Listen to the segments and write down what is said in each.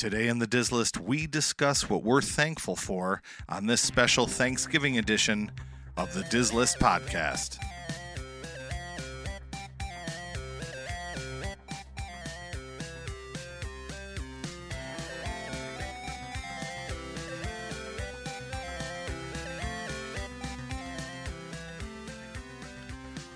Today in the Dis-List, we discuss what we're thankful for on this special Thanksgiving edition of the Dis-List podcast.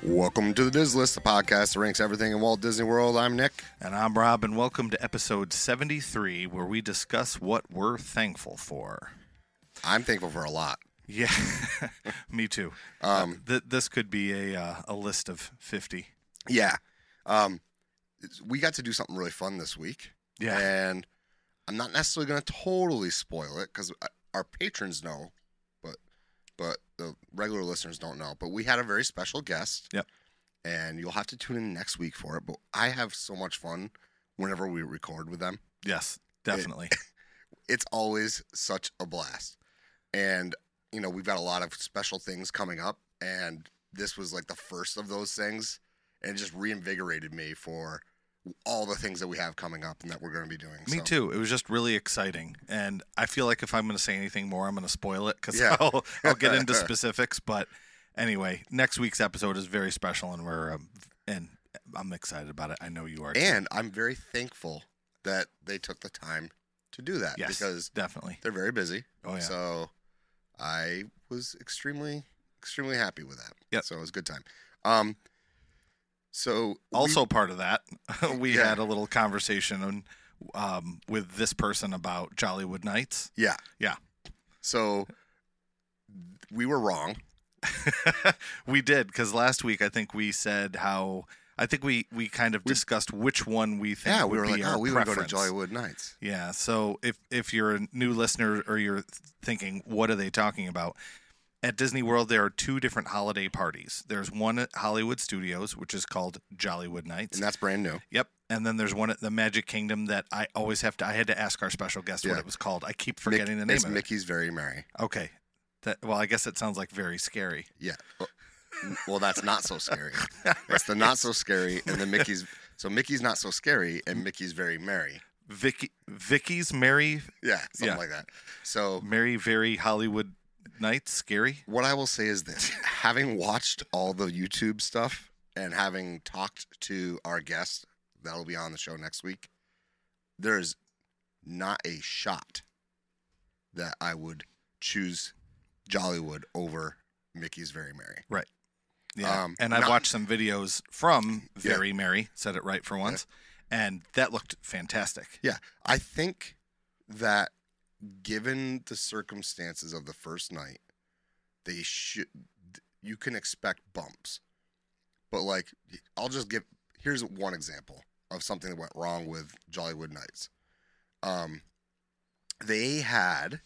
Welcome to the Dis-List, the podcast that ranks everything in Walt Disney World. I'm Nick. And I'm Rob, and welcome to episode 73, where we discuss what we're thankful for. I'm thankful for a lot. Yeah, me too. Um, th- this could be a uh, a list of 50. Yeah. Um, we got to do something really fun this week. Yeah. And I'm not necessarily going to totally spoil it because our patrons know, but the regular listeners don't know. But we had a very special guest. Yep. And you'll have to tune in next week for it. But I have so much fun whenever we record with them. Yes, definitely. it's always such a blast. And, you know, we've got a lot of special things coming up. And this was like the first of those things. And it just reinvigorated me for all the things that we have coming up and that we're going to be doing. Me So, too. It was just really exciting, and I feel like if I'm going to say anything more, I'm going to spoil it because Yeah. I'll, I'll get into specifics. But anyway, next week's episode is very special, and we're um, and I'm excited about it. I know you are. too. And I'm very thankful that they took the time to do that yes, because definitely. they're very busy. Oh yeah. So I was extremely, extremely happy with that. Yeah. So it was a good time. Um, so we- also part of that, we Yeah. had a little conversation um, with this person about Jollywood Nights. yeah, Yeah. So we were wrong. we did because last week I think we said how I think we we kind of We- discussed which one we think Yeah, we would were be like, oh, we would go to. Jollywood Nights. Yeah. So if if you're a new listener or you're thinking, what are they talking about? At Disney World, there are two different holiday parties. There's one at Hollywood Studios, which is called Jollywood Nights. And that's brand new. Yep. And then there's one at the Magic Kingdom that I always have to. I had to ask our special guest what Yeah. it was called. I keep forgetting the name it's of Mickey's Very Merry. it. Okay. That well, I guess it sounds like very scary. Yeah. Well, well, that's not so scary. It's the not so scary, and then Mickey's. So Mickey's not so scary, and Mickey's very merry. Vicky Vicky's Merry Yeah, something Yeah. like that. So Merry Very Hollywood Nights scary. what I will say is this: having watched all the YouTube stuff and having talked to our guest that'll be on the show next week, there's not a shot that I would choose Jollywood over Mickey's Very Merry. Right. Yeah. Um, and I've not- watched some videos from Yeah. Very Merry, said it right for once, and that looked fantastic. Yeah, I think that given the circumstances of the first night, they should. You can expect bumps, but like, I'll just give. Here's one example of something that went wrong with Jollywood Nights. Um, they had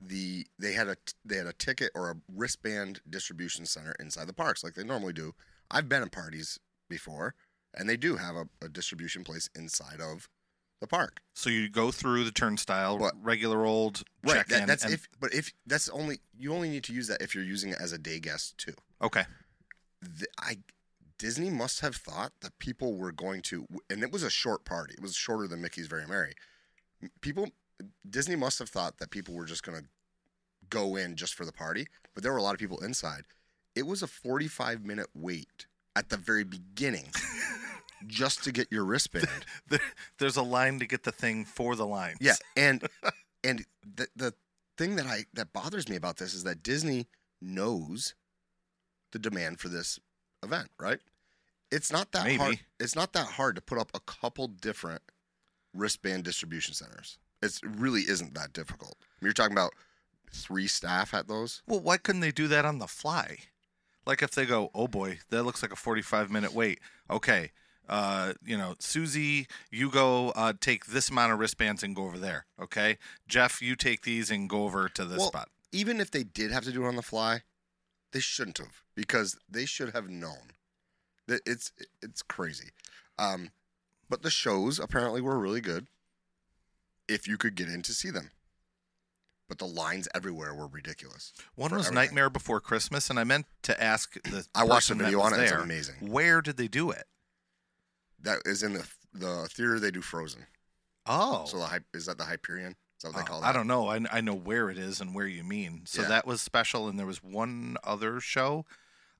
the they had a they had a ticket or a wristband distribution center inside the parks like they normally do. I've been at parties before, and they do have a, a distribution place inside of the park. So you go through the turnstile, What? regular old Right. check That, in. that's and- if, but if that's only you only need to use that if you're using it as a day guest too. okay. I Disney must have thought that people were going to, and it was a short party. It was shorter than Mickey's Very Merry. People, Disney must have thought that people were just going to go in just for the party, but there were a lot of people inside. It was a 45 minute wait at the very beginning just to get your wristband. There, there's a line to get the thing for the lines. Yeah, and and the the thing that I that bothers me about this is that Disney knows the demand for this event, right? It's not that Maybe. hard. It's not that hard to put up a couple different wristband distribution centers. It's, it really isn't that difficult. You're talking about three staff at those. Well, why couldn't they do that on the fly? Like if they go, oh boy, that looks like a 45 minute wait. Okay, uh, you know, Susie, you go uh, take this amount of wristbands and go over there. Okay, Jeff, you take these and go over to this Well, spot. Even if they did have to do it on the fly, they shouldn't have because they should have known. That it's it's crazy. Um, but the shows apparently were really good. If you could get in to see them, but the lines everywhere were ridiculous. One was everything. Nightmare Before Christmas, and I meant to ask the I watched the video on it. It's amazing. Where did they do it? That is in the the theater they do Frozen. Oh, So the Hy- is that the Hyperion? Is that what they Uh, call that? I don't know. I, I know where it is and where you mean. So Yeah. that was special, and there was one other show.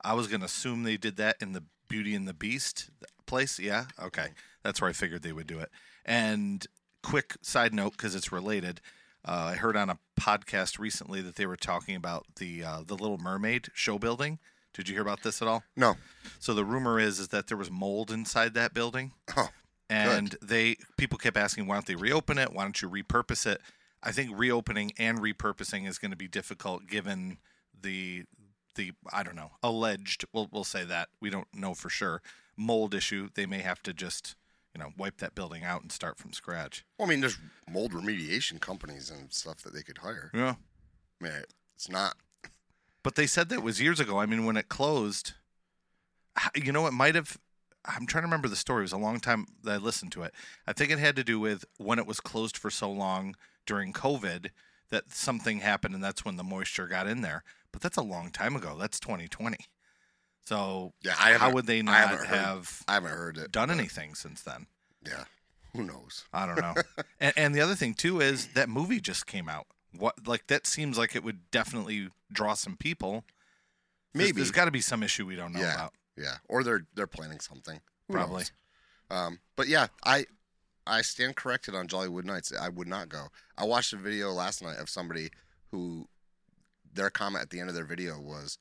I was gonna assume they did that in the Beauty and the Beast place. Yeah, okay, that's where I figured they would do it. And quick side note, because it's related, uh, I heard on a podcast recently that they were talking about the uh, the Little Mermaid show building. Did you hear about this at all? No. So the rumor is is that there was mold inside that building, Oh, and they people kept asking why don't they reopen it? Why don't you repurpose it? I think reopening and repurposing is going to be difficult given the the I don't know alleged. We'll we'll say that we don't know for sure mold issue. They may have to just you know wipe that building out and start from scratch. Well, I mean, there's mold remediation companies and stuff that they could hire. Yeah, I mean, it's not. But they said that was years ago. I mean, when it closed, you know, it might have. I'm trying to remember the story. It was a long time that I listened to it. I think it had to do with when it was closed for so long during COVID that something happened, and that's when the moisture got in there. But that's a long time ago. That's 2020. So Yeah, I how would they I not haven't heard- I haven't heard it. done anything since then? Yeah. Who knows? I don't know. and, and the other thing too is that movie just came out. What like that seems like it would definitely draw some people. There's- Maybe. there's got to be some issue we don't know Yeah. about. Yeah. Or they're they're planning something. Who Probably. Um, but yeah, I I stand corrected on Jollywood Nights. I would not go. I watched a video last night of somebody who their comment at the end of their video was,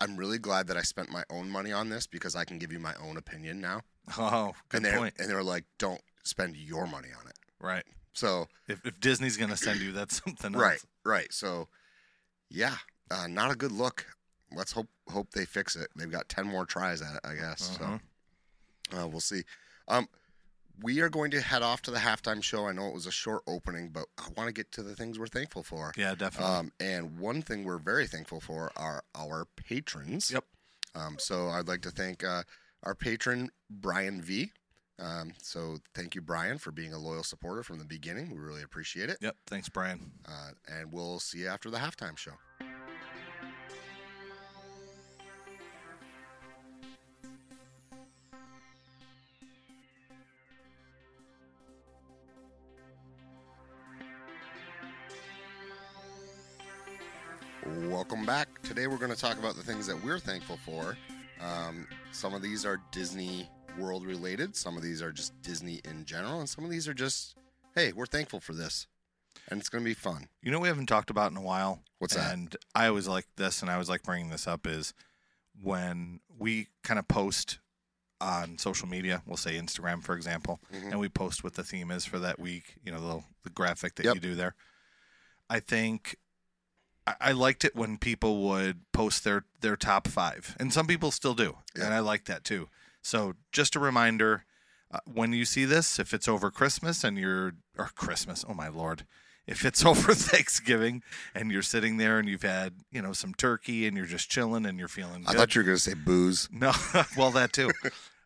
"I'm really glad that I spent my own money on this because I can give you my own opinion now." Oh, good and point. and they were like, "Don't spend your money on it." Right. So If, if Disney's gonna send you, that's something else. right, right. So yeah, uh, not a good look. Let's hope hope they fix it. They've got ten more tries at it, I guess. Uh-huh. So uh, we'll see. Um, we are going to head off to the halftime show. I know it was a short opening, but I want to get to the things we're thankful for. Yeah, definitely. Um, and one thing we're very thankful for are our patrons. Yep. Um, so I'd like to thank uh, our patron Brian V. Um, so thank you, Brian, for being a loyal supporter from the beginning. We really appreciate it. yep. Thanks, Brian. Uh, and we'll see you after the halftime show. Welcome back. Today we're going to talk about the things that we're thankful for. Um, some of these are Disney World related, some of these are just Disney in general, and some of these are just, hey, we're thankful for this. And it's going to be fun. You know, we haven't talked about in a while. What's that? And I always like this, and I always like bringing this up is when we kind of post on social media. We'll say Instagram, for example, Mhm. and we post what the theme is for that week. You know, the, the graphic that Yep. you do there. I think I, I liked it when people would post their their top five, and some people still do, and I like that too. So just a reminder. Uh, when you see this, if it's over Christmas and you're or Christmas, oh my lord, if it's over Thanksgiving and you're sitting there and you've had you know some turkey and you're just chilling and you're feeling I good. thought you were going to say booze. no, well that too,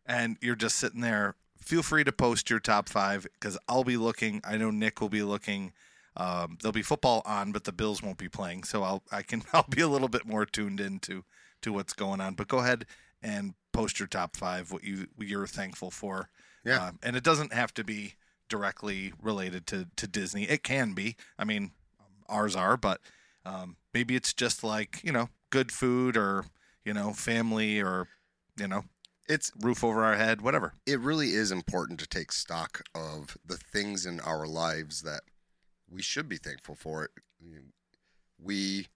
and you're just sitting there. Feel free to post your top five because I'll be looking. I know Nick will be looking. Um, there'll be football on, but the Bills won't be playing, so I'll I can I'll be a little bit more tuned into to what's going on. But go ahead and post your top five, what you you're thankful for. Yeah. Um, and it doesn't have to be directly related to to Disney. It can be. I mean, ours are, but um, maybe it's just like you know, good food or you know, family or you know, It's roof over our head, whatever. it really is important to take stock of the things in our lives that we should be thankful for. We,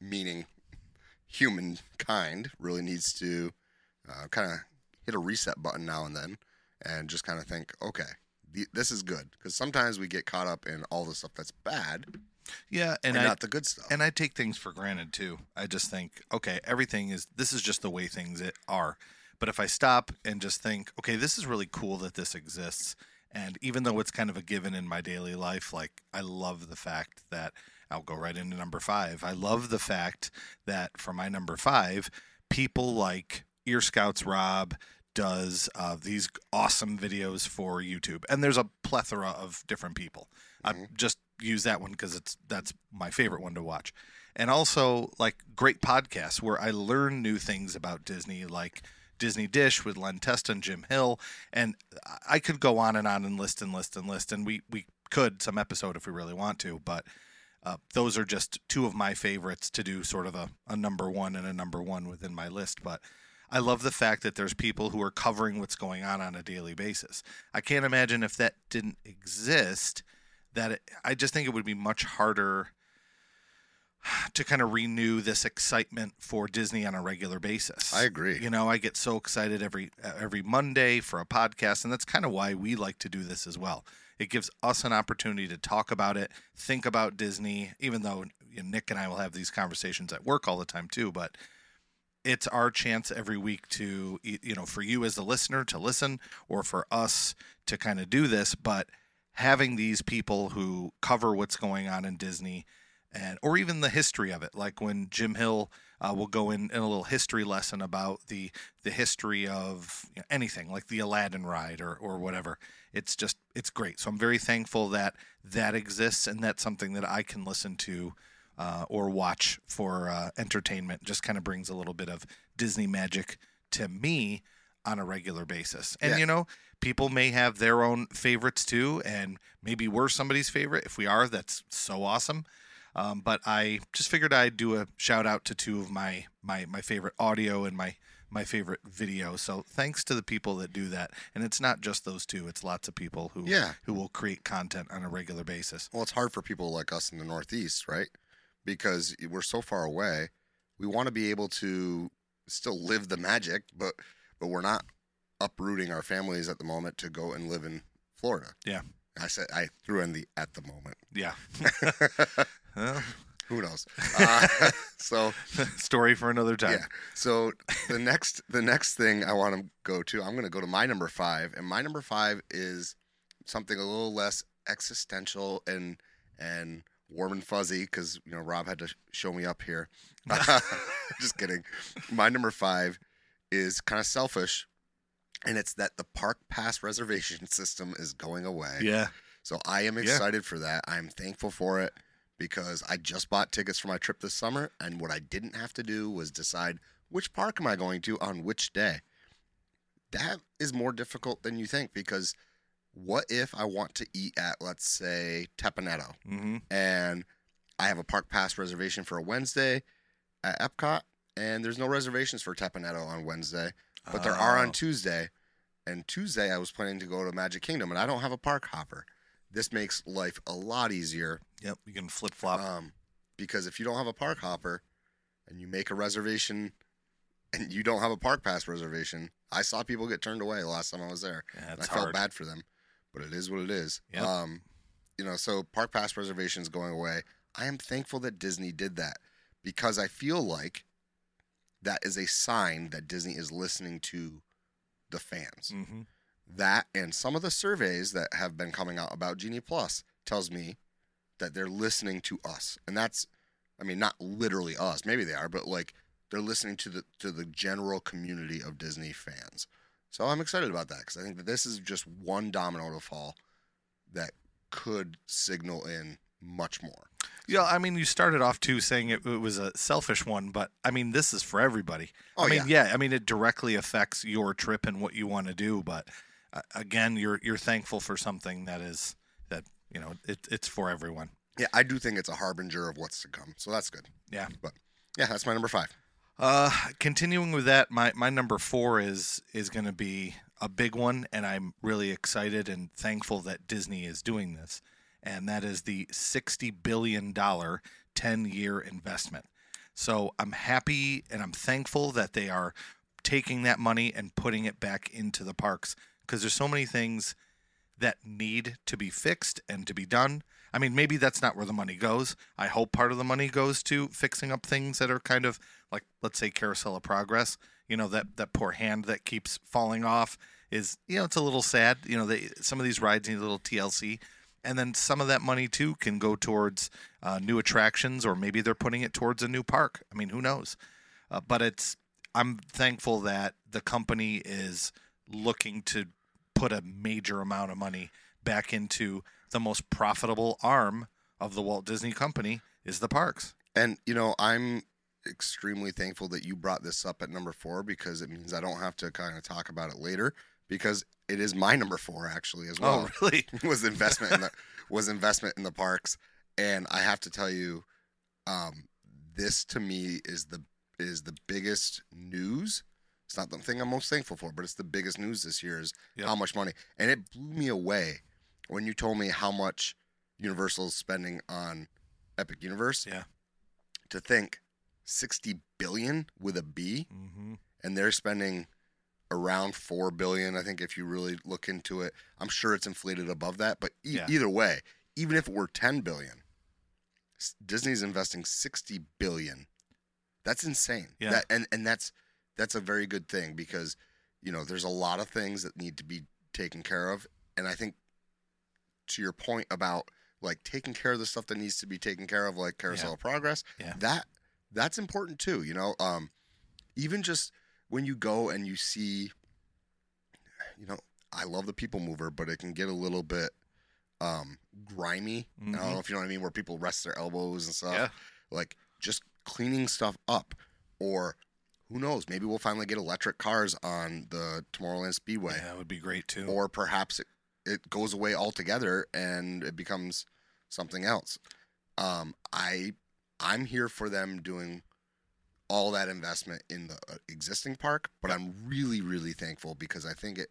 meaning humankind, really needs to uh, kind of hit a reset button now and then, and just kind of think, okay, th- this is good. Because sometimes we get caught up in all the stuff that's bad Yeah, and, I not the good stuff. and I take things for granted too. I just think, okay, everything is this is just the way things it are. But if I stop and just think, okay, this is really cool that this exists, and even though it's kind of a given in my daily life, like I love the fact that I'll go right into number five. I love the fact that for my number five, people like Ear Scouts Rob does uh, these awesome videos for YouTube, and there's a plethora of different people. I Mhm. just use that one because it's that's my favorite one to watch, and also like great podcasts where I learn new things about Disney, like Disney Dish with Len Testa and Jim Hill, and I could go on and on and list and list and list, and we we could some episode if we really want to, but uh, those are just two of my favorites to do sort of a, a number one and a number one within my list. But I love the fact that there's people who are covering what's going on on a daily basis. I can't imagine if that didn't exist, that it, I just think it would be much harder to kind of renew this excitement for Disney on a regular basis. I agree. You know, I get so excited every every Monday for a podcast, and that's kind of why we like to do this as well. It gives us an opportunity to talk about it, think about Disney, even though you know, Nick and I will have these conversations at work all the time too. But it's our chance every week to, you know, for you as the listener to listen or for us to kind of do this. But having these people who cover what's going on in Disney and or even the history of it, like when Jim Hill uh, will go in, in a little history lesson about the the history of you know, anything like the Aladdin ride or or whatever. It's just it's great. So I'm very thankful that that exists and that's something that I can listen to uh, or watch for uh, entertainment. Just kind of brings a little bit of Disney magic to me on a regular basis. And Yeah. you know, people may have their own favorites too, and maybe we're somebody's favorite. If we are, that's so awesome. Um, but I just figured I'd do a shout out to two of my my my favorite audio and my my favorite video. So thanks to the people that do that. And it's not just those two; it's lots of people who Yeah. who will create content on a regular basis. Well, it's hard for people like us in the Northeast, right? Because we're so far away. We want to be able to still live the magic, but but we're not uprooting our families at the moment to go and live in Florida. Yeah. I said I threw in the at the moment. Yeah. Who knows? Uh, so story for another time. yeah. So the next the next thing I want to go to, I'm going to go to my number five, and my number five is something a little less existential and and warm and fuzzy because you know Rob had to show me up here. Just kidding. My number five is kind of selfish, and it's that the park pass reservation system is going away. Yeah. So I am Yeah. excited for that. I'm thankful for it because I just bought tickets for my trip this summer, and what I didn't have to do was decide which park am I going to on which day. That is more difficult than you think because what if I want to eat at, let's say, Teppan Edo, Mm-hmm. and I have a park pass reservation for a Wednesday at Epcot, and there's no reservations for Teppan Edo on Wednesday, but there are Oh. on Tuesday. And Tuesday, I was planning to go to Magic Kingdom, and I don't have a park hopper. This makes life a lot easier Yep. You can flip flop. um, because if you don't have a park hopper and you make a reservation and you don't have a park pass reservation, I saw people get turned away the last time I was there. yeah, And I felt bad for them, but it is what it is. Yep. Um, you know, so park pass reservations going away. I am thankful that Disney did that because I feel like that is a sign that Disney is listening to the fans. Mm-hmm. That and some of the surveys that have been coming out about Genie Plus tells me that they're listening to us. And that's I mean not literally us, maybe they are, but like they're listening to the to the general community of Disney fans. So I'm excited about that cuz I think that this is just one domino to fall that could signal in much more. Yeah, I mean, you started off too saying it, it was a selfish one, but I mean, this is for everybody. Oh I mean, yeah. yeah. I mean, it directly affects your trip and what you want to do. But uh, again, you're you're thankful for something that is that you know it, it's for everyone. Yeah, I do think it's a harbinger of what's to come. So that's good. Yeah. But yeah, that's my number 5. Uh, continuing with that, my my number four is is going to be a big one, and I'm really excited and thankful that Disney is doing this, and that is the sixty billion dollar ten year investment. So I'm happy and I'm thankful that they are taking that money and putting it back into the parks because there's so many things that need to be fixed and to be done. I mean, maybe that's not where the money goes. I hope part of the money goes to fixing up things that are kind of like, let's say, Carousel of Progress. You know, that that poor hand that keeps falling off is, you know, it's a little sad. You know, they, some of these rides need a little TLC, and then some of that money too can go towards uh, new attractions, or maybe they're putting it towards a new park. I mean, who knows? Uh, but it's, I'm thankful that the company is looking to put a major amount of money back into the most profitable arm of the Walt Disney Company is the parks. And you know, I'm extremely thankful that you brought this up at number four because it means I don't have to kind of talk about it later because it is my number four actually as well. Oh, really? was investment in the was investment in the parks, and I have to tell you, um, this to me is the is the biggest news. It's not the thing I'm most thankful for, but it's the biggest news this year is Yep. how much money, and it blew me away when you told me how much Universal is spending on Epic Universe. Yeah. To think, sixty billion with a B Mm-hmm. and they're spending around four billion. I think if you really look into it, I'm sure it's inflated above that. But e- Yeah. either way, even if it were ten billion, Disney's investing sixty billion. That's insane. Yeah. That, and and that's that's a very good thing because you know there's a lot of things that need to be taken care of, and I think to your point about like taking care of the stuff that needs to be taken care of, like Carousel of Progress, Yeah. that that's important too. You know, um, even just when you go and you see, you know, I love the People Mover, but it can get a little bit um, grimy. I don't Mhm. know if you know what I mean, where people rest their elbows and stuff. Yeah. Like just cleaning stuff up, or who knows? Maybe we'll finally get electric cars on the Tomorrowland Speedway Yeah, that would be great too. or perhaps it, it goes away altogether and it becomes something else. Um, I I'm here for them doing all that investment in the uh, existing park, but I'm really really thankful because I think it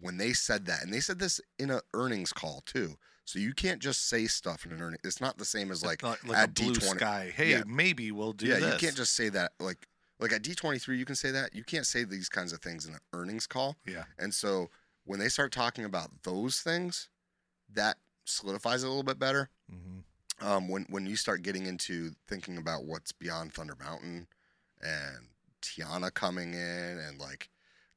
when they said that and they said this in a earnings call too. So you can't just say stuff in an earning. It's not the same as like like, like at a blue D20 sky. Hey, Yeah. maybe we'll do yeah, this. you can't just say that like like at D23 you can say that. You can't say these kinds of things in an earnings call. Yeah. And so when they start talking about those things, that solidifies it a little bit better. hmm Um, when when you start getting into thinking about what's beyond Thunder Mountain and Tiana coming in and like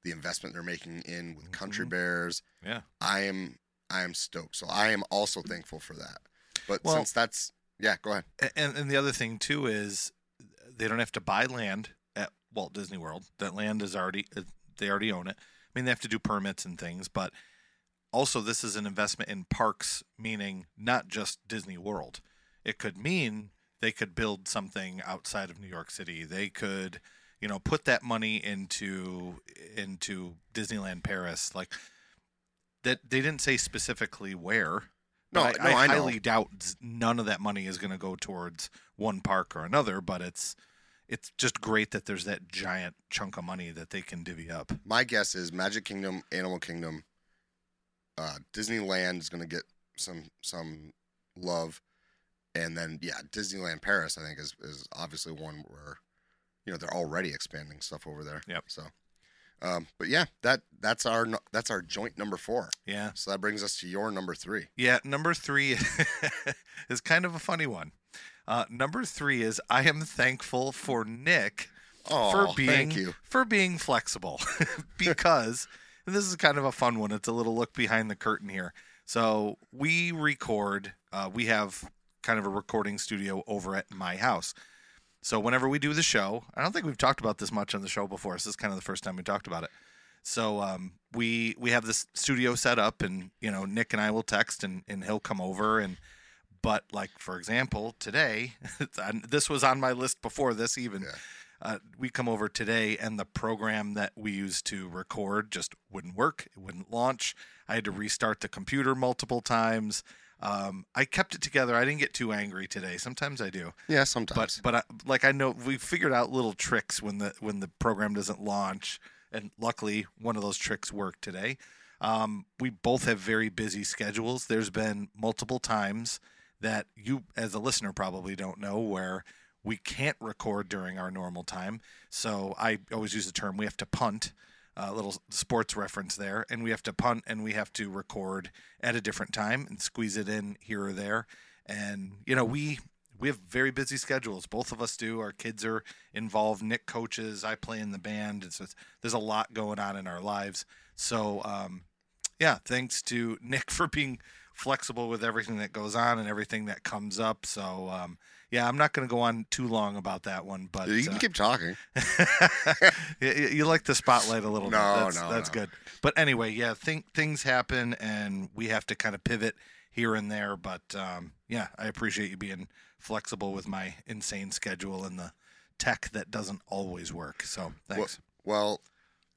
the investment they're making in with Country Mhm. Bears, Yeah. I am I am stoked. So I am also thankful for that. But Well- since that's yeah, go ahead. And and the other thing too is they don't have to buy land Walt Disney World. That land is already uh, they already own it. I mean, they have to do permits and things, but also this is an investment in parks, meaning not just Disney World. It could mean they could build something outside of New York City. They could, you know, put that money into into Disneyland Paris. Like that, they didn't say specifically where. No, but no, I know. highly doubt none of that money is going to go towards one park or another. But it's it's just great that there's that giant chunk of money that they can divvy up. My guess is Magic Kingdom, Animal Kingdom, uh, Disneyland is going to get some some love, and then yeah, Disneyland Paris I think is is obviously one where you know they're already expanding stuff over there. Yep. So, um, but yeah, that that's our that's our joint number four. Yeah, So that brings us to your number three. yeah. Number three is kind of a funny one. Uh, number three is I am thankful for Nick Oh, for being for being flexible because this is kind of a fun one. It's a little look behind the curtain here. So we record uh, we have kind of a recording studio over at my house. So whenever we do the show i don't think we've talked about this much on the show before. So this is kind of the first time we talked about it. So um, we we have this studio set up and you know nick and i will text and, and he'll come over and but like for example today this was on my list before this even Yeah. uh, we come over today and the program that we used to record just wouldn't work it wouldn't launch i had to restart the computer multiple times um, i kept it together i didn't get too angry today sometimes i do Yeah, sometimes. but but I, like I know we figured out little tricks when the when the program doesn't launch, and luckily one of those tricks worked today. Um, we both have very busy schedules. There's been multiple times that you, as a listener, probably don't know where we can't record during our normal time. So I always use the term we have to punt. A little sports reference there, and we have to punt and we have to record at a different time and squeeze it in here or there. And you know, we we have very busy schedules. Both of us do. Our kids are involved. Nick coaches. I play in the band. It's just, there's a lot going on in our lives. So, um, yeah, thanks to Nick for being flexible with everything that goes on and everything that comes up. So, um, yeah, I'm not going to go on too long about that one, but you can uh, keep talking. you, you like the spotlight a little bit. No, That's, no, that's no. good. But anyway, yeah, think things happen and we have to kind of pivot here and there. But um, yeah, I appreciate you being flexible with my insane schedule and the tech that doesn't always work. So thanks. Well,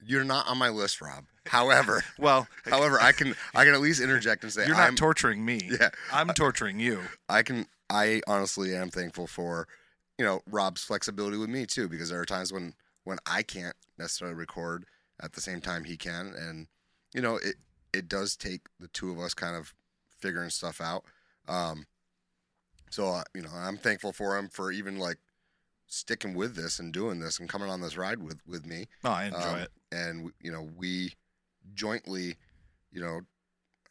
you're not on my list, Rob. However, Well, however, I can I can at least interject and say you're not I'm torturing me. yeah I'm torturing you. I can I honestly am thankful for you know Rob's flexibility with me too because there are times when when I can't necessarily record at the same time he can and you know it it does take the two of us kind of figuring stuff out um so uh, you know I'm thankful for him for even like sticking with this and doing this and coming on this ride with with me No, I enjoy Um, it. and you know we jointly you know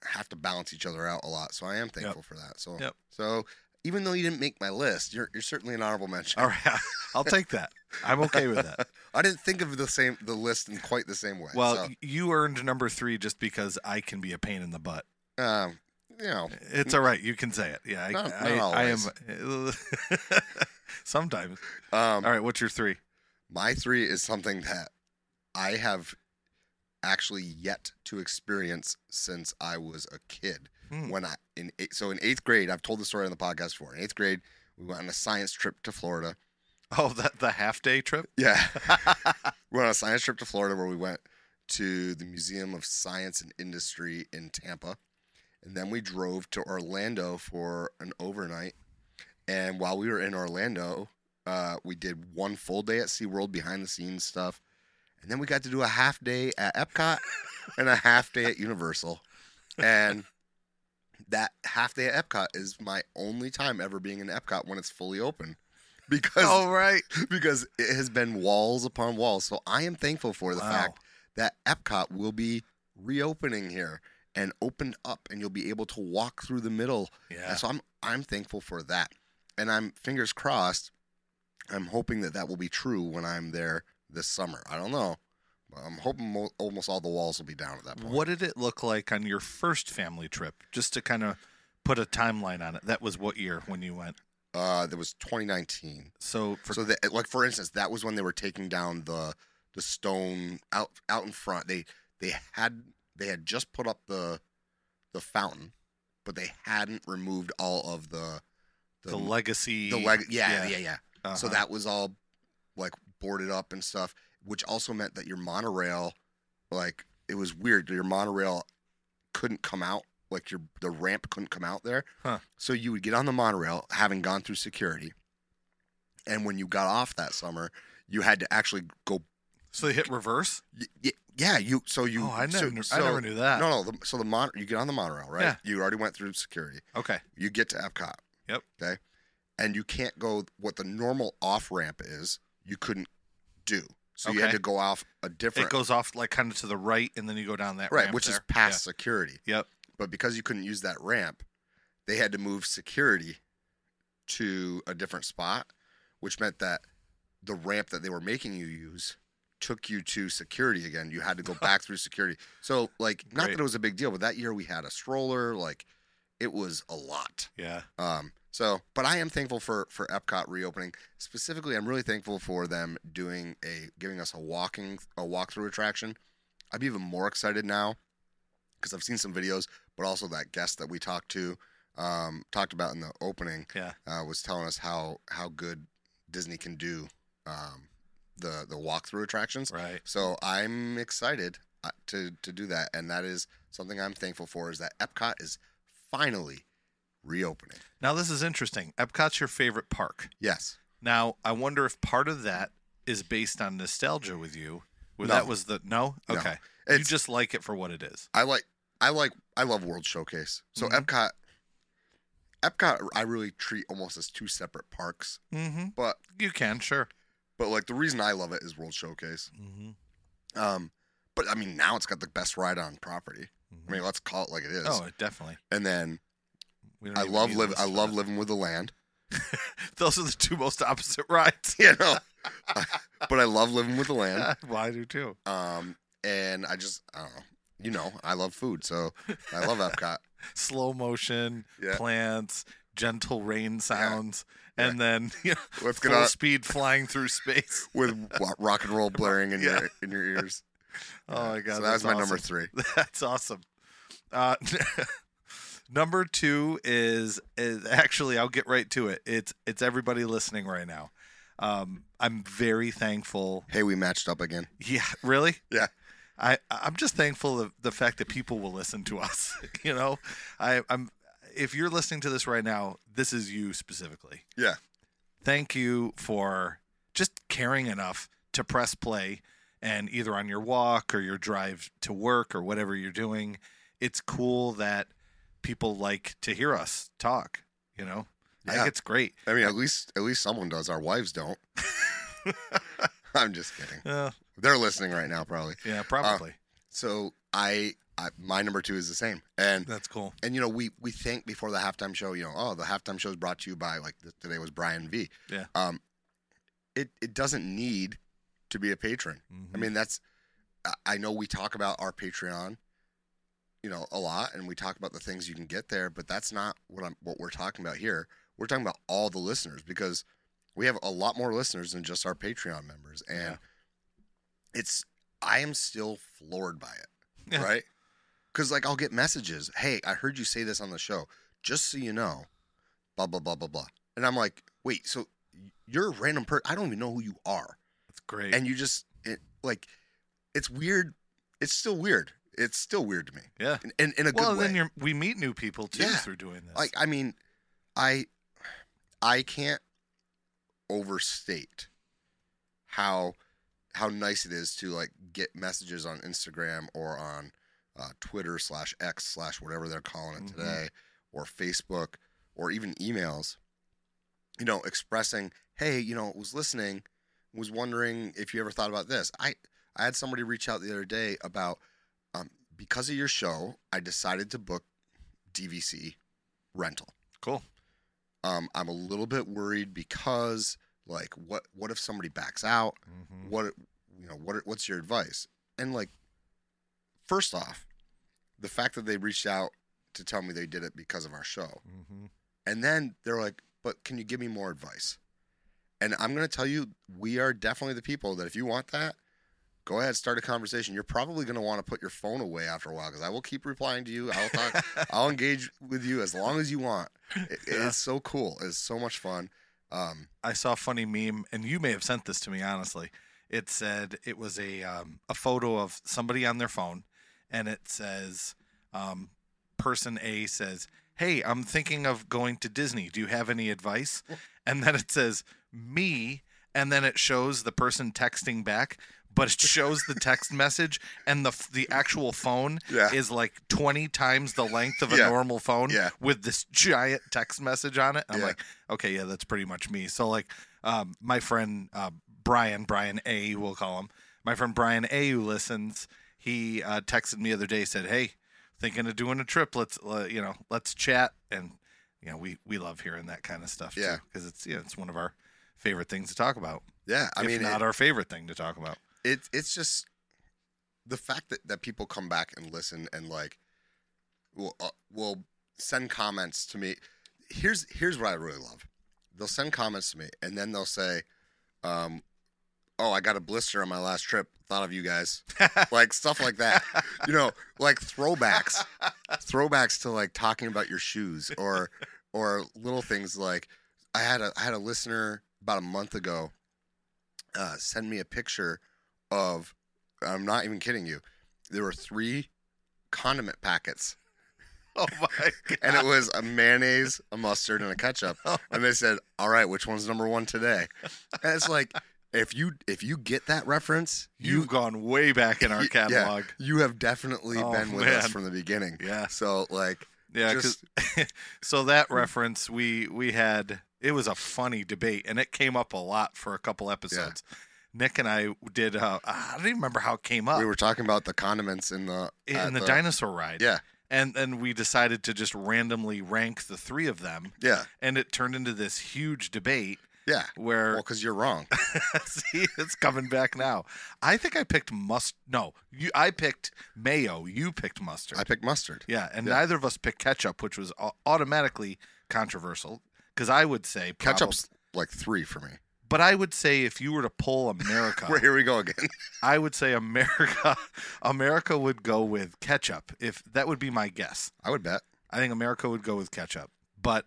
have to balance each other out a lot so i am thankful for that so Yep. so even though you didn't make my list you're you're certainly an honorable mention All right, I'll take that. I'm okay with that. i didn't think of the same the list in quite the same way Well, so, you earned number three just because I can be a pain in the butt. um you know It's all right. You can say it. Yeah, I, Not- I, I am. sometimes. um All right. What's your three? my three is something that i have actually yet to experience since i was a kid Hmm. when I in eight, so in eighth grade, I've told the story on the podcast before. In eighth grade, we went on a science trip to Florida. Oh, that the half day trip. Yeah, we went on a science trip to Florida where we went to the Museum of Science and Industry in Tampa, and then we drove to Orlando for an overnight. And while we were in Orlando, uh, we did one full day at SeaWorld behind the scenes stuff, and then we got to do a half day at Epcot and a half day at Universal, and that half day at Epcot is my only time ever being in Epcot when it's fully open. Because oh, right. because it has been walls upon walls. So I am thankful for the Wow. fact that Epcot will be reopening here and opened up and you'll be able to walk through the middle. Yeah. And so I'm I'm thankful for that. And I'm fingers crossed I'm hoping that that will be true when I'm there this summer. I don't know. I'm hoping mo- almost all the walls will be down at that point. What did it look like on your first family trip? Just to kind of put a timeline on it. That was what year when you went? Uh, that was 2019. So for so that, like for instance, that was when they were taking down the the stone out out in front. They they had they had just put up the the fountain, but they hadn't removed all of the the, legacy. the leg. Yeah, yeah. yeah, yeah. So Uh-huh. that was all like boarded up and stuff, which also meant that your monorail, like it was weird. Your monorail couldn't come out, like your the ramp couldn't come out there. Huh. So you would get on the monorail, having gone through security, and when you got off that summer, you had to actually go. So they hit reverse. y- y- Yeah, you. So you. oh, I so- never, knew, I never knew that. No, no. The, so the mon, you get on the monorail, right? Yeah. You already went through security. Okay. You get to Epcot. Yep. Okay. And you can't go what the normal off ramp is. You couldn't do. So you had to go off a different It goes off like kind of to the right, and then you go down that right, which is there. past security. Yep. But because you couldn't use that ramp, they had to move security to a different spot, which meant that the ramp that they were making you use took you to security again. You had to go back through security. So like not Great. that it was a big deal, but that year we had a stroller, like it was a lot. Yeah. Um, so, but I am thankful for for Epcot reopening. Specifically, I'm really thankful for them doing a giving us a walking a walkthrough attraction. I'm even more excited now because I've seen some videos, but also that guest that we talked to um, talked about in the opening Yeah. uh, was telling us how how good Disney can do um, the the walkthrough attractions. Right. So I'm excited uh, to to do that, and that is something I'm thankful for. Is that Epcot is finally reopening. Now this is interesting. Epcot's your favorite park. Yes. Now I wonder if part of that is based on nostalgia with you. Where No. that was the no. No. Okay. You just like it for what it is. I like I like I love World Showcase. So Mhm. Epcot Epcot I really treat almost as two separate parks. Mm-hmm. But You can sure. but like the reason I love it is World Showcase. Mm-hmm. Um but I mean now it's got the best ride on property. I mean let's call it like it is. oh, definitely. And then I love live I love living with the land. Those are the two most opposite rides. You know. but I love living with the land. well, I do too. Um and I just I don't know. You know, I love food, so I love Epcot. Slow motion, Yeah. plants, gentle rain sounds, and then you know, Let's get full on speed flying through space. with rock and roll blaring in Yeah. your in your ears. Oh my god, So that was that's my number three. That's awesome. Uh, number two is is actually I'll get right to it. It's it's everybody listening right now. Um, I'm very thankful. Hey, we matched up again. Yeah, really? Yeah. I I'm just thankful of the fact that people will listen to us. you know, I I'm if you're listening to this right now, this is you specifically. Yeah. Thank you for just caring enough to press play and either on your walk or your drive to work or whatever you're doing. It's cool that people like to hear us talk, you know? I Yeah. think it's great. I mean, at least at least someone does. Our wives don't. I'm just kidding. Uh, They're listening right now, probably. yeah, probably. So I, I my number two is the same, and That's cool. and you know we we think before the halftime show, you know, oh the halftime show is brought to you by like th- today was Brian V. Yeah. Um, it it doesn't need to be a patron. I Mhm. mean that's I- I know we talk about our Patreon, you know, a lot, and we talk about the things you can get there, but that's not what I'm what we're talking about here. We're talking about all the listeners because we have a lot more listeners than just our Patreon members, and Yeah. it's I am still floored by it Yeah. right? Because like I'll get messages, "Hey, I heard you say this on the show. Just so you know, blah blah blah blah blah." And I'm like, "Wait, so you're a random person? I don't even know who you are." That's great. And you just it, like, it's weird. It's still weird. It's still weird to me. yeah. In, in, in a Well, good way. then you're, we meet new people too Yeah. through doing this. like, I mean, I, I can't overstate how how nice it is to like get messages on Instagram or on uh, Twitter slash X slash whatever they're calling it Mhm. today, or Facebook, or even emails. You know, expressing, hey, you know, was listening, was wondering if you ever thought about this. I I had somebody reach out the other day about um, because of your show, I decided to book DVC rental. cool. Um, I'm a little bit worried because like what what if somebody backs out? Mhm. What you know, what what's your advice? And like first off, the fact that they reached out to tell me they did it because of our show. Mhm. And then they're like, "But can you give me more advice?" And I'm going to tell you we are definitely the people that if you want that, go ahead start a conversation. You're probably going to want to put your phone away after a while cuz I will keep replying to you. I'll talk I'll engage with you as long as you want. It, Yeah. It's so cool. It's so much fun. Um, I saw a funny meme, and you may have sent this to me. Honestly, it said it was a um, a photo of somebody on their phone, and it says, um, "Person A says, hey, I'm thinking of going to Disney. Do you have any advice?" And then it says, "Me," and then it shows the person texting back. But it shows the text message, and the the actual phone Yeah. is like twenty times the length of a Yeah. normal phone Yeah. with this giant text message on it. I'm like, okay, yeah, that's pretty much me. So like, um, my friend uh, Brian, Brian A, we'll call him. My friend Brian A, who listens, he uh, texted me the other day, said, "Hey, thinking of doing a trip. Let's, uh, you know, let's chat." And you know, we we love hearing that kind of stuff Yeah. because it's yeah, it's one of our favorite things to talk about. yeah, I if mean, not it, our favorite thing to talk about. It, it's just the fact that, that people come back and listen and like will uh, will send comments to me. Here's here's what I really love. They'll send comments to me and then they'll say, um, "Oh, I got a blister on my last trip. Thought of you guys." like stuff like that. You know, like throwbacks, throwbacks to like talking about your shoes or or little things like I had a I had a listener about a month ago uh, send me a picture of I'm not even kidding you. There were three condiment packets, oh my god! and it was a mayonnaise, a mustard, and a ketchup. Oh And they said, "All right, which one's number one today?" And it's like, if you if you get that reference, You've you gone way back in our y- yeah. catalog. you have definitely Oh, been with us from the beginning. Yeah. So like, Yeah, Just- so that reference we we had it was a funny debate and it came up a lot for a couple episodes. Nick and I did. Uh, I don't even remember how it came up we were talking about the condiments in the in at the, dinosaur ride. Yeah, and and we decided to just randomly rank the three of them, yeah, and it turned into this huge debate yeah. where Well, because you're wrong. see it's coming back now. I think I picked must. No, you. I picked mayo. You picked mustard. I picked mustard. Yeah, and Yeah. neither of us picked ketchup, which was automatically controversial. Because I would say prob- Ketchup's like three for me. But I would say if you were to pull America, Well, here we go again. I would say America, America would go with ketchup. If that would be my guess, I would bet. I think America would go with ketchup. But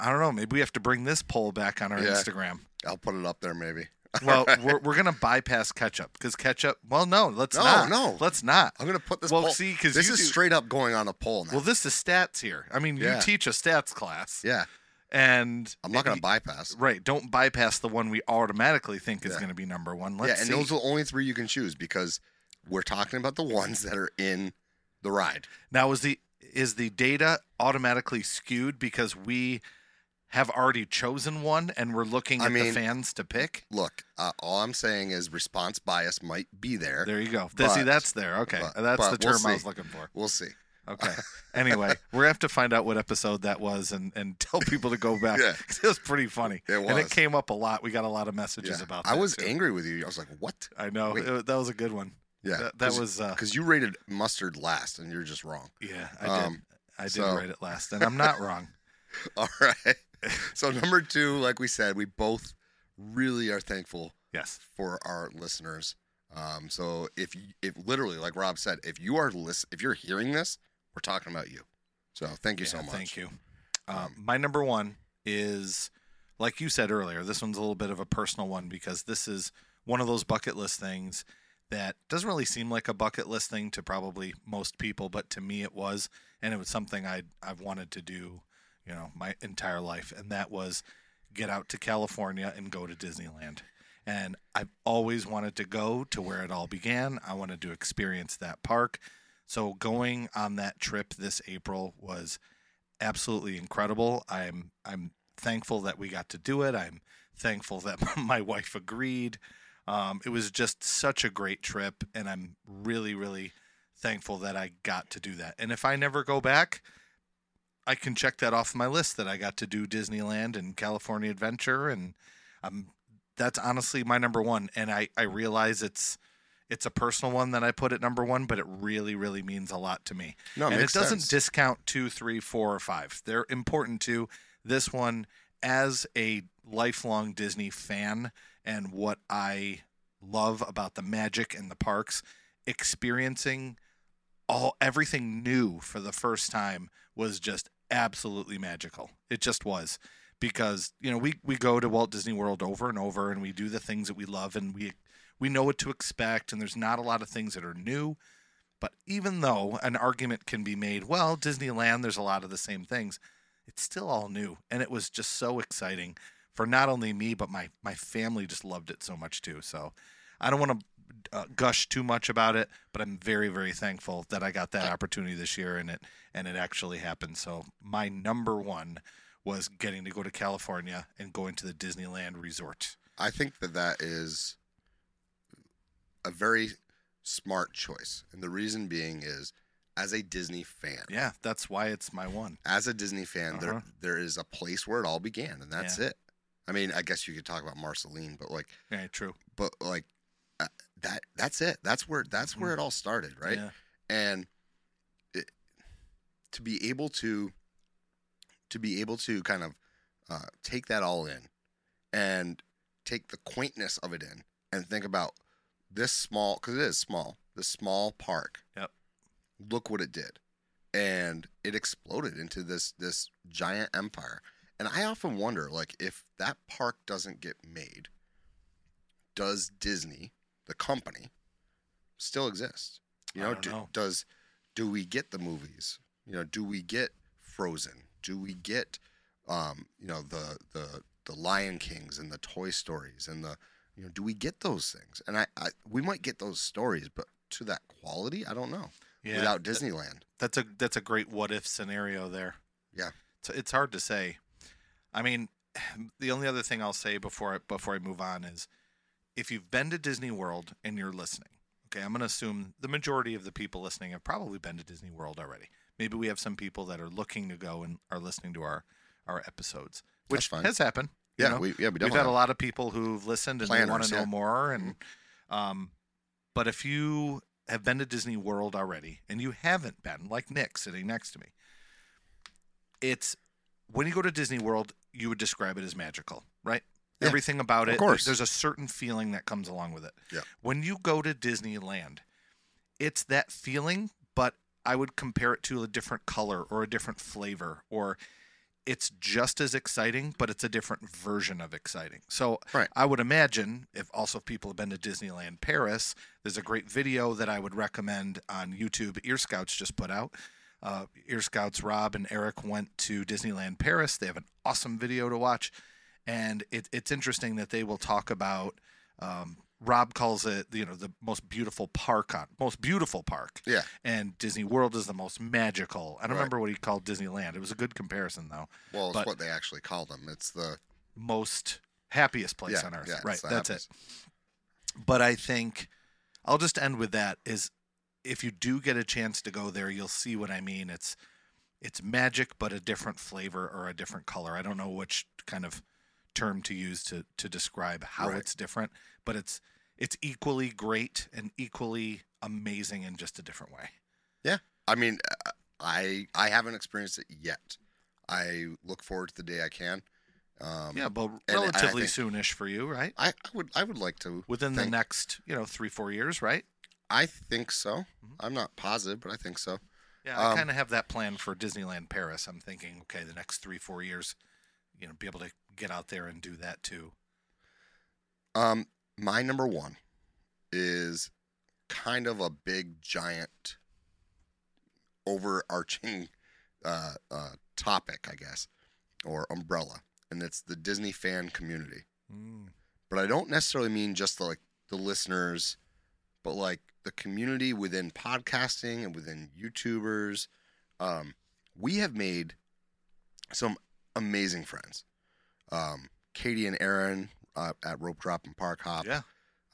I don't know. Maybe we have to bring this poll back on our Yeah. Instagram. I'll put it up there maybe. Well, we're, we're gonna bypass ketchup because ketchup. Well, no, let's No, not. no. let's not. I'm gonna put this. Well, poll- see, 'cause this is do- straight up going on a poll now. Well, this is stats here. I mean, Yeah. you teach a stats class, yeah, and I'm not gonna bypass. Right. Don't bypass the one we automatically think is Yeah. going to be number one. yeah, Let's and see. those are the only three you can choose because we're talking about the ones that are in the ride. now, is the is the data automatically skewed because we have already chosen one and we're looking I at the mean- fans to pick? Look, uh, all I'm saying is response bias might be there. There you go. Th- see, But- that's there. Okay, but- that's but the we'll term I was see. looking for. We'll see. Okay. anyway, we're gonna have to find out what episode that was and and tell people to go back. Yeah. it was pretty funny. It was. and it came up a lot. We got a lot of messages Yeah. about. I was too. angry with you. I was like, "What?" I know It- that was a good one. Yeah, That, that was. Uh, because you rated mustard last, and you're just wrong. yeah, I Um, did. I did so- write it last, and I'm not wrong. All right. so number two, like we said, we both really are thankful Yes. for our listeners. Um, so if you, if literally, like Rob said, if you are listen, if you're hearing this, we're talking about you. So thank you so much. Thank you. Um, Um, my number one is, like you said earlier, this one's a little bit of a personal one because this is one of those bucket list things that doesn't really seem like a bucket list thing to probably most people, but to me it was, and it was something I I've wanted to do, you know, my entire life, and that was get out to California and go to Disneyland. And I've always wanted to go to where it all began. I wanted to experience that park. So going on that trip this April was absolutely incredible. I'm I'm thankful that we got to do it. I'm thankful that my wife agreed. Um, it was just such a great trip, and I'm really really thankful that I got to do that. And if I never go back, I can check that off my list that I got to do Disneyland and California Adventure, and um, that's honestly my number one. And I I realize it's it's a personal one that I put at number one, but it really really means a lot to me No, it and it doesn't sense. discount two, three, four, or five. They're important too. This one, as a lifelong Disney fan, and what I love about the magic and the parks, experiencing all everything new for the first time was just absolutely magical. It just was because you know we we go to Walt Disney World over and over and we do the things that we love and we we know what to expect and there's not a lot of things that are new but even though an argument can be made, well, Disneyland, there's a lot of the same things, it's still all new. And it was just so exciting for not only me, but my, my family just loved it so much too. So I don't want to uh, gush too much about it, but I'm very, very thankful that I got that opportunity this year and it, and it actually happened. So my number one was getting to go to California and going to the Disneyland resort. I think that that is a very smart choice, and the reason being is, as a Disney fan, Yeah, that's why it's my one. as a Disney fan, Uh-huh. there there is a place where it all began, and that's Yeah. it. I mean, I guess you could talk about Marceline, but like, Yeah, true. but like uh, that that's it. That's where that's where it all started, right? Yeah. And it, to be able to to be able to kind of uh, take that all in and take the quaintness of it in and think about this small because it is small this small park. Yep. look what it did. And it exploded into this this giant empire. And i often wonder like if that park doesn't get made does disney the company still exist? You know, do, know. does do we get the movies? You know do we get frozen? Do we get um you know the the the lion kings and the toy stories and the you know do we get those things and i, I we might get those stories but to that quality i don't know Yeah. without disneyland that's a that's a great what if scenario there. Yeah. It's, it's hard to say. I mean, the only other thing I'll say before I, before I move on is if you've been to Disney World and you're listening, okay, I'm going to assume the majority of the people listening have probably been to Disney World already. Maybe we have some people that are looking to go and are listening to our our episodes, which has happened. You yeah know? we yeah we We've had a lot of people who've listened and want to know yeah. Mm-hmm. more. And um, but if you have been to Disney World already and you haven't been, like Nick sitting next to me, it's when you go to Disney World, you would describe it as magical, right? Yeah, Everything about it. of course. there's a certain feeling that comes along with it. Yeah. When you go to Disneyland, it's that feeling, but I would compare it to a different color or a different flavor or it's just as exciting, but it's a different version of exciting. So Right. I would imagine if also if people have been to Disneyland Paris, there's a great video that I would recommend on YouTube. Ear Scouts just put out. Uh, Ear Scouts Rob and Eric went to Disneyland Paris. They have an awesome video to watch, and it, it's interesting that they will talk about. Um, Rob calls it, you know, the most beautiful park on most beautiful park Yeah. and Disney World is the most magical. I don't Right. remember what he called Disneyland. It was a good comparison though. Well, it's But- what they actually call them. It's the Most happiest place yeah, on earth. yeah, right. That's happiest. it. But I think I'll just end with that is if you do get a chance to go there, you'll see what I mean. It's it's magic but a different flavor or a different color. I don't know which kind of term to use to to describe how Right. it's different, but it's it's equally great and equally amazing in just a different way. Yeah. I mean, uh, I I haven't experienced it yet. I look forward to the day I can. Um, Yeah, but I relatively think- soonish for you, right? I, I would I would like to. Within the next, you know, three four years, right? I think so. Mhm. I'm not positive, but I think so. Yeah, I Um, kind of have that plan for Disneyland Paris. I'm thinking, okay, the next three four years, you know, be able to get out there and do that too. Um, my number one is kind of a big giant overarching uh, uh, topic, I guess, or umbrella, and it's the Disney fan community. But I don't necessarily mean just the, like the listeners, but like the community within podcasting and within YouTubers. Um, we have made some amazing friends. Um, Katie and Aaron uh, at Rope Drop and Park Hop Yeah,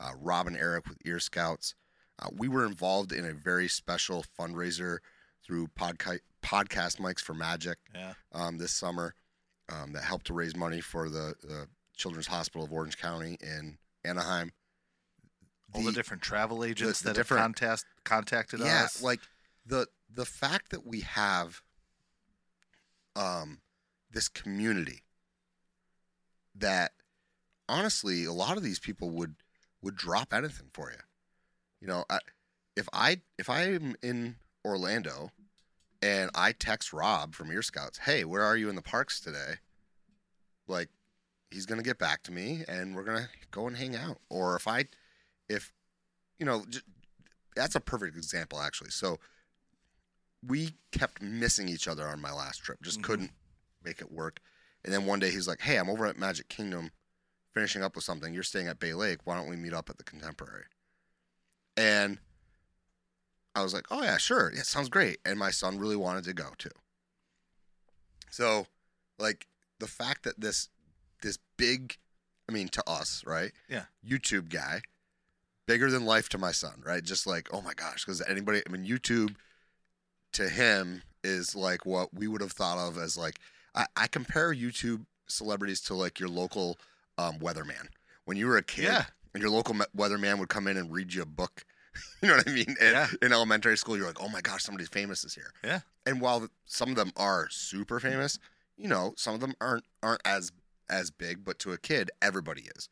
uh, Rob and Eric with Ear Scouts. Uh, we were involved in a very special fundraiser through podca- podcast mics for Magic yeah, um, this summer um, that helped to raise money for the, the Children's Hospital of Orange County in Anaheim. all the, different travel agents the that different- have contest, contacted yeah, us. like the the fact that we have um, this community that honestly a lot of these people would would drop anything for you. You know, I, if I if I'm in Orlando and I text Rob from Ear Scouts, "Hey, where are you in the parks today?" Like he's going to get back to me and we're going to go and hang out. Or if I if you know, j- that's a perfect example actually. So we kept missing each other on my last trip. Just Mhm. couldn't make it work. And then one day he's like, "Hey, I'm over at Magic Kingdom finishing up with something. You're staying at Bay Lake. Why don't we meet up at the Contemporary?" And I was like, "Oh yeah, sure. Yeah, sounds great." And my son really wanted to go too. So, like the fact that this this big, I mean, to us, right? Yeah. YouTube guy, bigger than life to my son, right? Just like, oh my gosh, because anybody, I mean, YouTube to him is like what we would have thought of as like, I, I compare YouTube celebrities to like your local um, weatherman. When you were a kid, Yeah. and your local weatherman would come in and read you a book. you know what I mean? And Yeah. In elementary school, you're like, oh my gosh, somebody famous is here. Yeah. And while some of them are super famous, you know, some of them aren't aren't as as big, but to a kid, everybody is.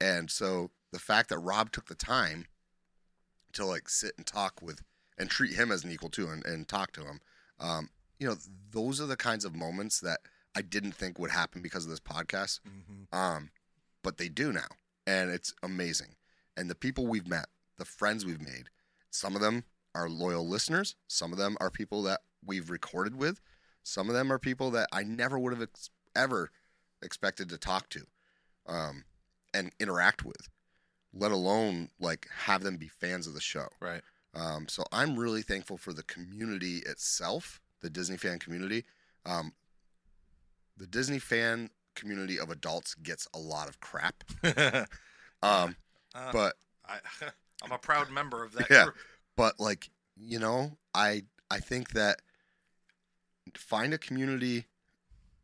And so the fact that Rob took the time to like sit and talk with and treat him as an equal too and, and talk to him, um, you know, those are the kinds of moments that I didn't think would happen because of this podcast. Mhm. Um, but they do now, and it's amazing. And the people we've met, the friends we've made, some of them are loyal listeners. Some of them are people that we've recorded with. Some of them are people that I never would have ex- ever expected to talk to, um, and interact with, let alone like have them be fans of the show. Right. Um, so I'm really thankful for the community itself, the Disney fan community. Um, the Disney fan community of adults gets a lot of crap, um, Uh, but I, I'm a proud member of that Yeah. group. but like you know, I I think that find a community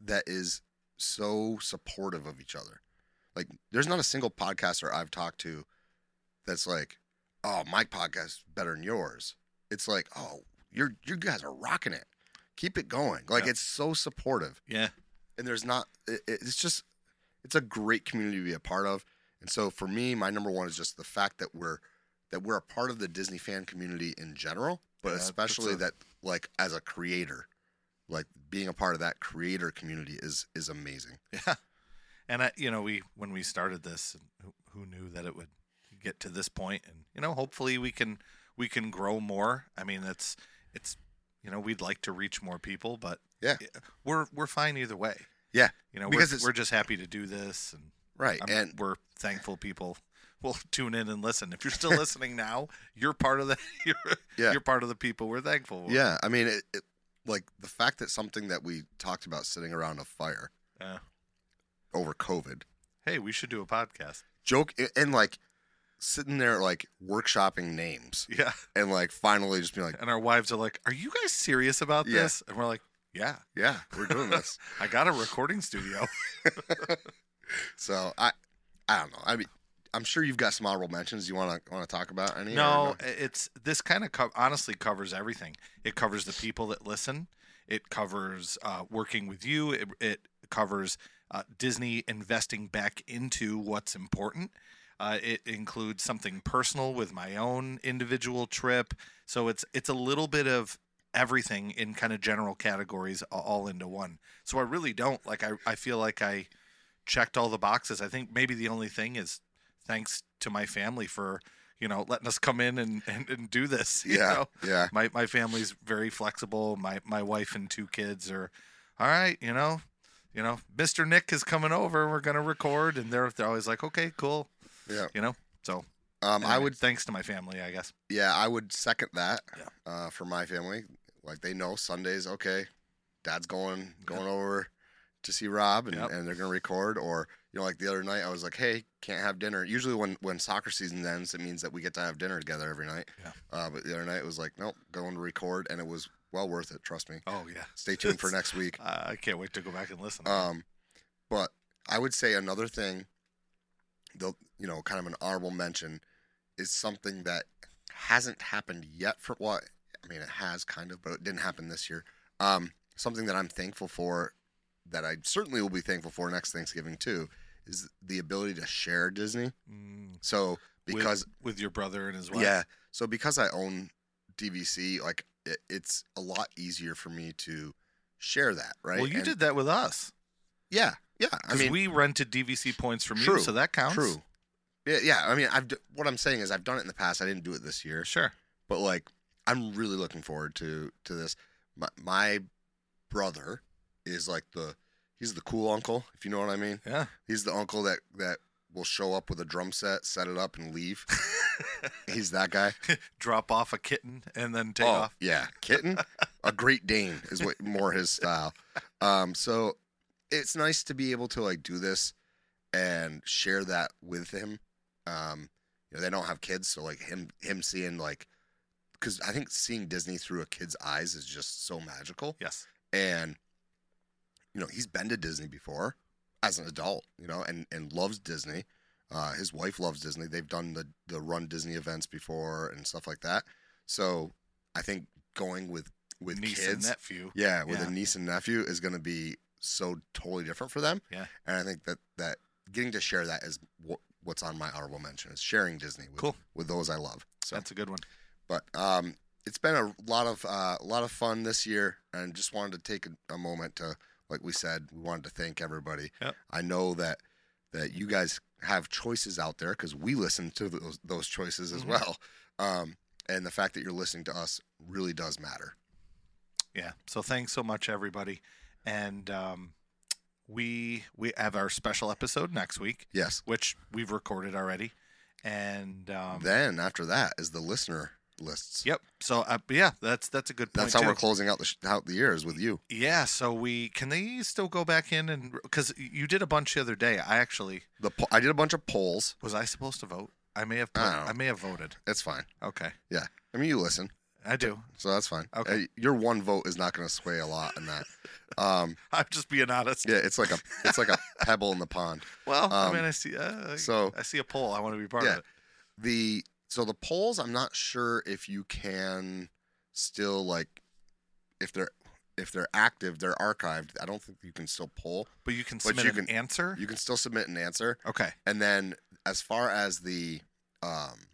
that is so supportive of each other. Like, there's not a single podcaster I've talked to that's like, "Oh, my podcast is better than yours." It's like, "Oh, you're you guys are rocking it. Keep it going." Like, Yeah. it's so supportive, Yeah. And there's not. It, it's just, it's a great community to be a part of. And so for me, my number one is just the fact that we're that we're a part of the Disney fan community in general, but Yeah, especially that like as a creator, like being a part of that creator community is is amazing. Yeah. And I, you know, we when we started this, who, who knew that it would get to this point? And you know, hopefully we can we can grow more. I mean, it's it's you know, we'd like to reach more people, but Yeah. we're we're fine either way. Yeah, You know, because we're, we're just happy to do this, and Right. I'm- and we're thankful people will tune in and listen. If you're still listening now, you're part of the you're, Yeah. you're part of the people we're thankful for. yeah, I mean, it, it, like the fact that something that we talked about sitting around a fire Yeah. over COVID, Hey, we should do a podcast. joke and like sitting there like workshopping names Yeah. and like finally just being like, And our wives are like, "Are you guys serious about Yeah. this?" And we're like, "Yeah, yeah, we're doing this. I got a recording studio." so I, I don't know. I mean, I'm sure you've got some honorable mentions. You want to want to talk about any? or No, it's this kind of co- honestly covers everything. It covers the people that listen. It covers uh, working with you. It, it covers uh, Disney investing back into what's important. Uh, it includes something personal with my own individual trip. So it's it's a little bit of everything in kind of general categories all into one. So I really don't like. I I feel like I checked all the boxes. I think maybe the only thing is thanks to my family for you know letting us come in and and, and do this. You Yeah, know? yeah, my my family's very flexible. My my wife and two kids are all right. You know, you know, Mister Nick is coming over. We're gonna record, and they're they're always like, okay, cool. Yeah. You know, so Um, I would, thanks to my family, I guess. yeah, I would second that. Yeah. Uh, for my family, like they know Sundays. Okay, Dad's going going over to see Rob, and, Yep. and they're gonna record. Or you know, like the other night, I was like, hey, can't have dinner. Usually, when when soccer season ends, it means that we get to have dinner together every night. Yeah. Uh, but the other night, it was like, nope, going to record, and it was well worth it. Trust me. Oh yeah, Stay tuned for next week. Uh, I can't wait to go back and listen. Um, but I would say another thing, the you know, kind of an honorable mention, is something that hasn't happened yet. For what I mean, it has kind of, but it didn't happen this year. Um, something that I'm thankful for, that I certainly will be thankful for next Thanksgiving too, is the ability to share Disney. Mm, So with- because with, your brother and his wife. yeah, so because I own DVC, like it, it's a lot easier for me to share that, right? Well, you And- did that with us. Yeah, yeah. I Because mean, we rented DVC points from True, you, so that counts. True. Yeah, yeah. I mean, I've d- what I'm saying is I've done it in the past. I didn't do it this year, Sure. but like I'm really looking forward to to this. My, my brother is like the he's the cool uncle, if you know what I mean. Yeah. He's the uncle that that will show up with a drum set, set it up, and leave. he's that guy. Drop off a kitten and then take oh, off. yeah, kitten, a Great Dane is what more his style. Um, so it's nice to be able to like do this and share that with him. Um, you know, they don't have kids, so like him him seeing like because I think seeing Disney through a kid's eyes is just so magical. Yes. And you know, he's been to Disney before as an adult, you know, and and loves Disney. Uh, his wife loves Disney. They've done the the Run Disney events before and stuff like that. So I think going with with Niece kids, and nephew. yeah, with Yeah. a niece and nephew is going to be so totally different for them. Yeah. and I think that that getting to share that is what, what's on my honorable mention is sharing Disney with Cool. with those I love. So, That's a good one. but um, it's been a lot of uh, a lot of fun this year, and just wanted to take a, a moment to, like we said, we wanted to thank everybody. Yep. I know that that you guys have choices out there because we listen to those those choices as Mhm. well. Um, and the fact that you're listening to us really does matter. Yeah. So thanks so much, everybody. And um, we we have our special episode next week, Yes. which we've recorded already. And um, then after that is the listener lists. yep. So uh, yeah, that's that's a good point. That's how too. we're closing out the sh- out the years with you. Yeah. So we can they still go back in and because you did a bunch the other day. I actually The po- I did a bunch of polls. was I supposed to vote. I may have put, I. I may have voted. It's fine. Okay. Yeah. I mean, you listen, I do. so that's fine. Okay. Uh, your one vote is not going to sway a lot in that. Um, I'm just being honest. yeah, it's like a it's like a pebble in the pond. Well, I Um, mean, I see. Uh, so- I see a poll. I want to be part Yeah. of it. The so the polls, I'm not sure if you can still like if they're if they're active, they're archived. I don't think you can still poll. But you can But submit you an can- answer. You can still submit an answer. okay. And then as far as the um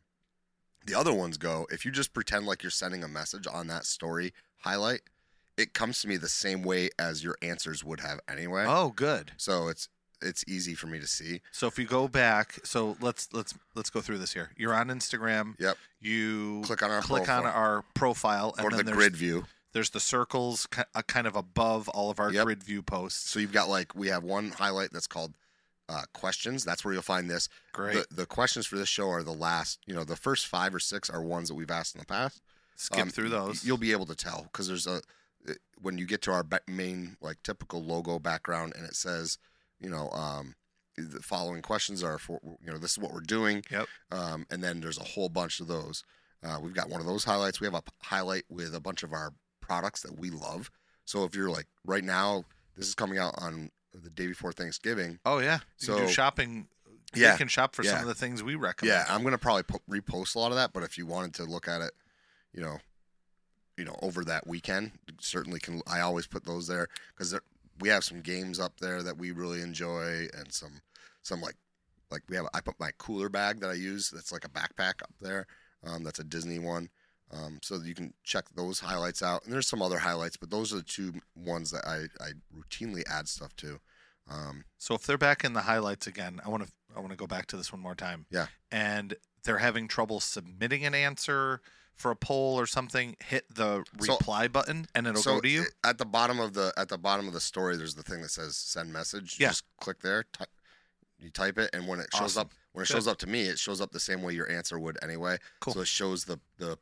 the other ones go, if you just pretend like you're sending a message on that story highlight, it comes to me the same way as your answers would have anyway. Oh, good. So it's it's easy for me to see. So if you go back, so let's let's let's go through this here. You're on Instagram. Yep. You Click on our click on our profile, Go and to then the grid view. there's the circles uh, kind of above all of our Yep. grid view posts. So you've got like we have one highlight that's called uh, questions. That's where you'll find this. Great. The, the questions for this show are the last. You know, the first five or six are ones that we've asked in the past. Skip Um, through those. You'll be able to tell because there's a uh, when you get to our main like typical logo background and it says, you know, um, the following questions are for you know this is what we're doing. Yep. Um, and then there's a whole bunch of those. Uh, we've got one of those highlights. We have a highlight with a bunch of our products that we love. So if you're like right now, this is coming out on the day before Thanksgiving. oh yeah. You can do So- shopping. Yeah, You can shop for some of the things we recommend. Yeah, I'm gonna probably po- repost a lot of that. But if you wanted to look at it, you know, you know, over that weekend, certainly can. I always put those there because we have some games up there that we really enjoy, and some some like like we have. I put my cooler bag that I use. That's like a backpack up there. Um, that's a Disney one. Um, so you can check those highlights out. And there's some other highlights, but those are the two ones that I, I routinely add stuff to. Um, So if they're back in the highlights again, I want to I want to go back to this one more time. Yeah. And they're having trouble submitting an answer for a poll or something. Hit the So- reply button and it'll so go to you. at the bottom of the at the bottom of the story there's the thing that says send message Yeah. just click there ty- you type it and when it shows Awesome. up when it Good. shows up to me it shows up the same way your answer would anyway Cool. so it shows the the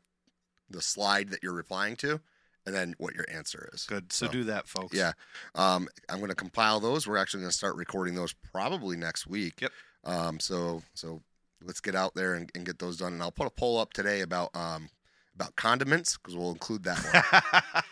the slide that you're replying to and then what your answer is Good. So So, do that, folks. yeah um i'm going to compile those we're actually going to start recording those probably next week Yep. um so so let's get out there and, and get those done and i'll put a poll up today about um about condiments because we'll include that one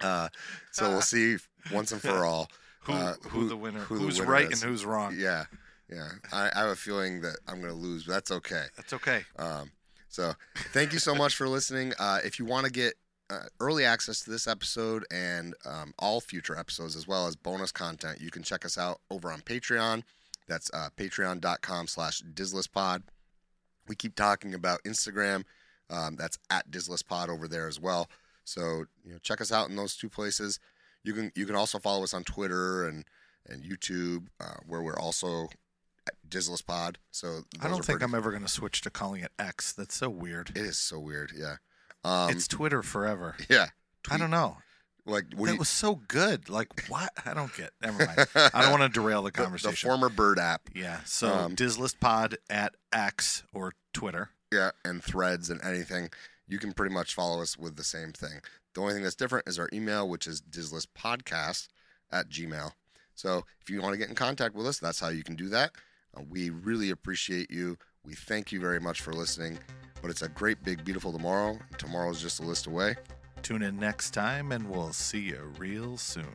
uh so we'll see once and for all who, Uh, who, who- the winner? who the who's winner right is. and who's wrong? Yeah, yeah. I, I have a feeling that I'm going to lose, but that's okay. That's okay. Um, so thank you so much for listening. Uh, if you want to get uh, early access to this episode and um, all future episodes, as well as bonus content, you can check us out over on Patreon. That's uh, patreon.com slash dislistpod. We keep talking about Instagram. Um, that's at dislistpod over there as well. So you know, check us out in those two places. You can you can also follow us on Twitter and and YouTube, uh, where we're also at Dislistpod. So I don't think pretty- I'm ever going to switch to calling it X. That's so weird. It is so weird. Yeah. Um, it's Twitter forever. yeah. I don't know. Like what that you- was so good. Like what? I don't get. Never mind. I don't want to derail the the, conversation. the former Bird app. yeah. So Um, Dislist Pod at X or Twitter. Yeah, and threads and anything. You can pretty much follow us with the same thing. The only thing that's different is our email, which is dislistpodcast at gmail. So if you want to get in contact with us, that's how you can do that. Uh, we really appreciate you. We thank you very much for listening. But it's a great, big, beautiful tomorrow. Tomorrow's just a list away. Tune in next time and we'll see you real soon.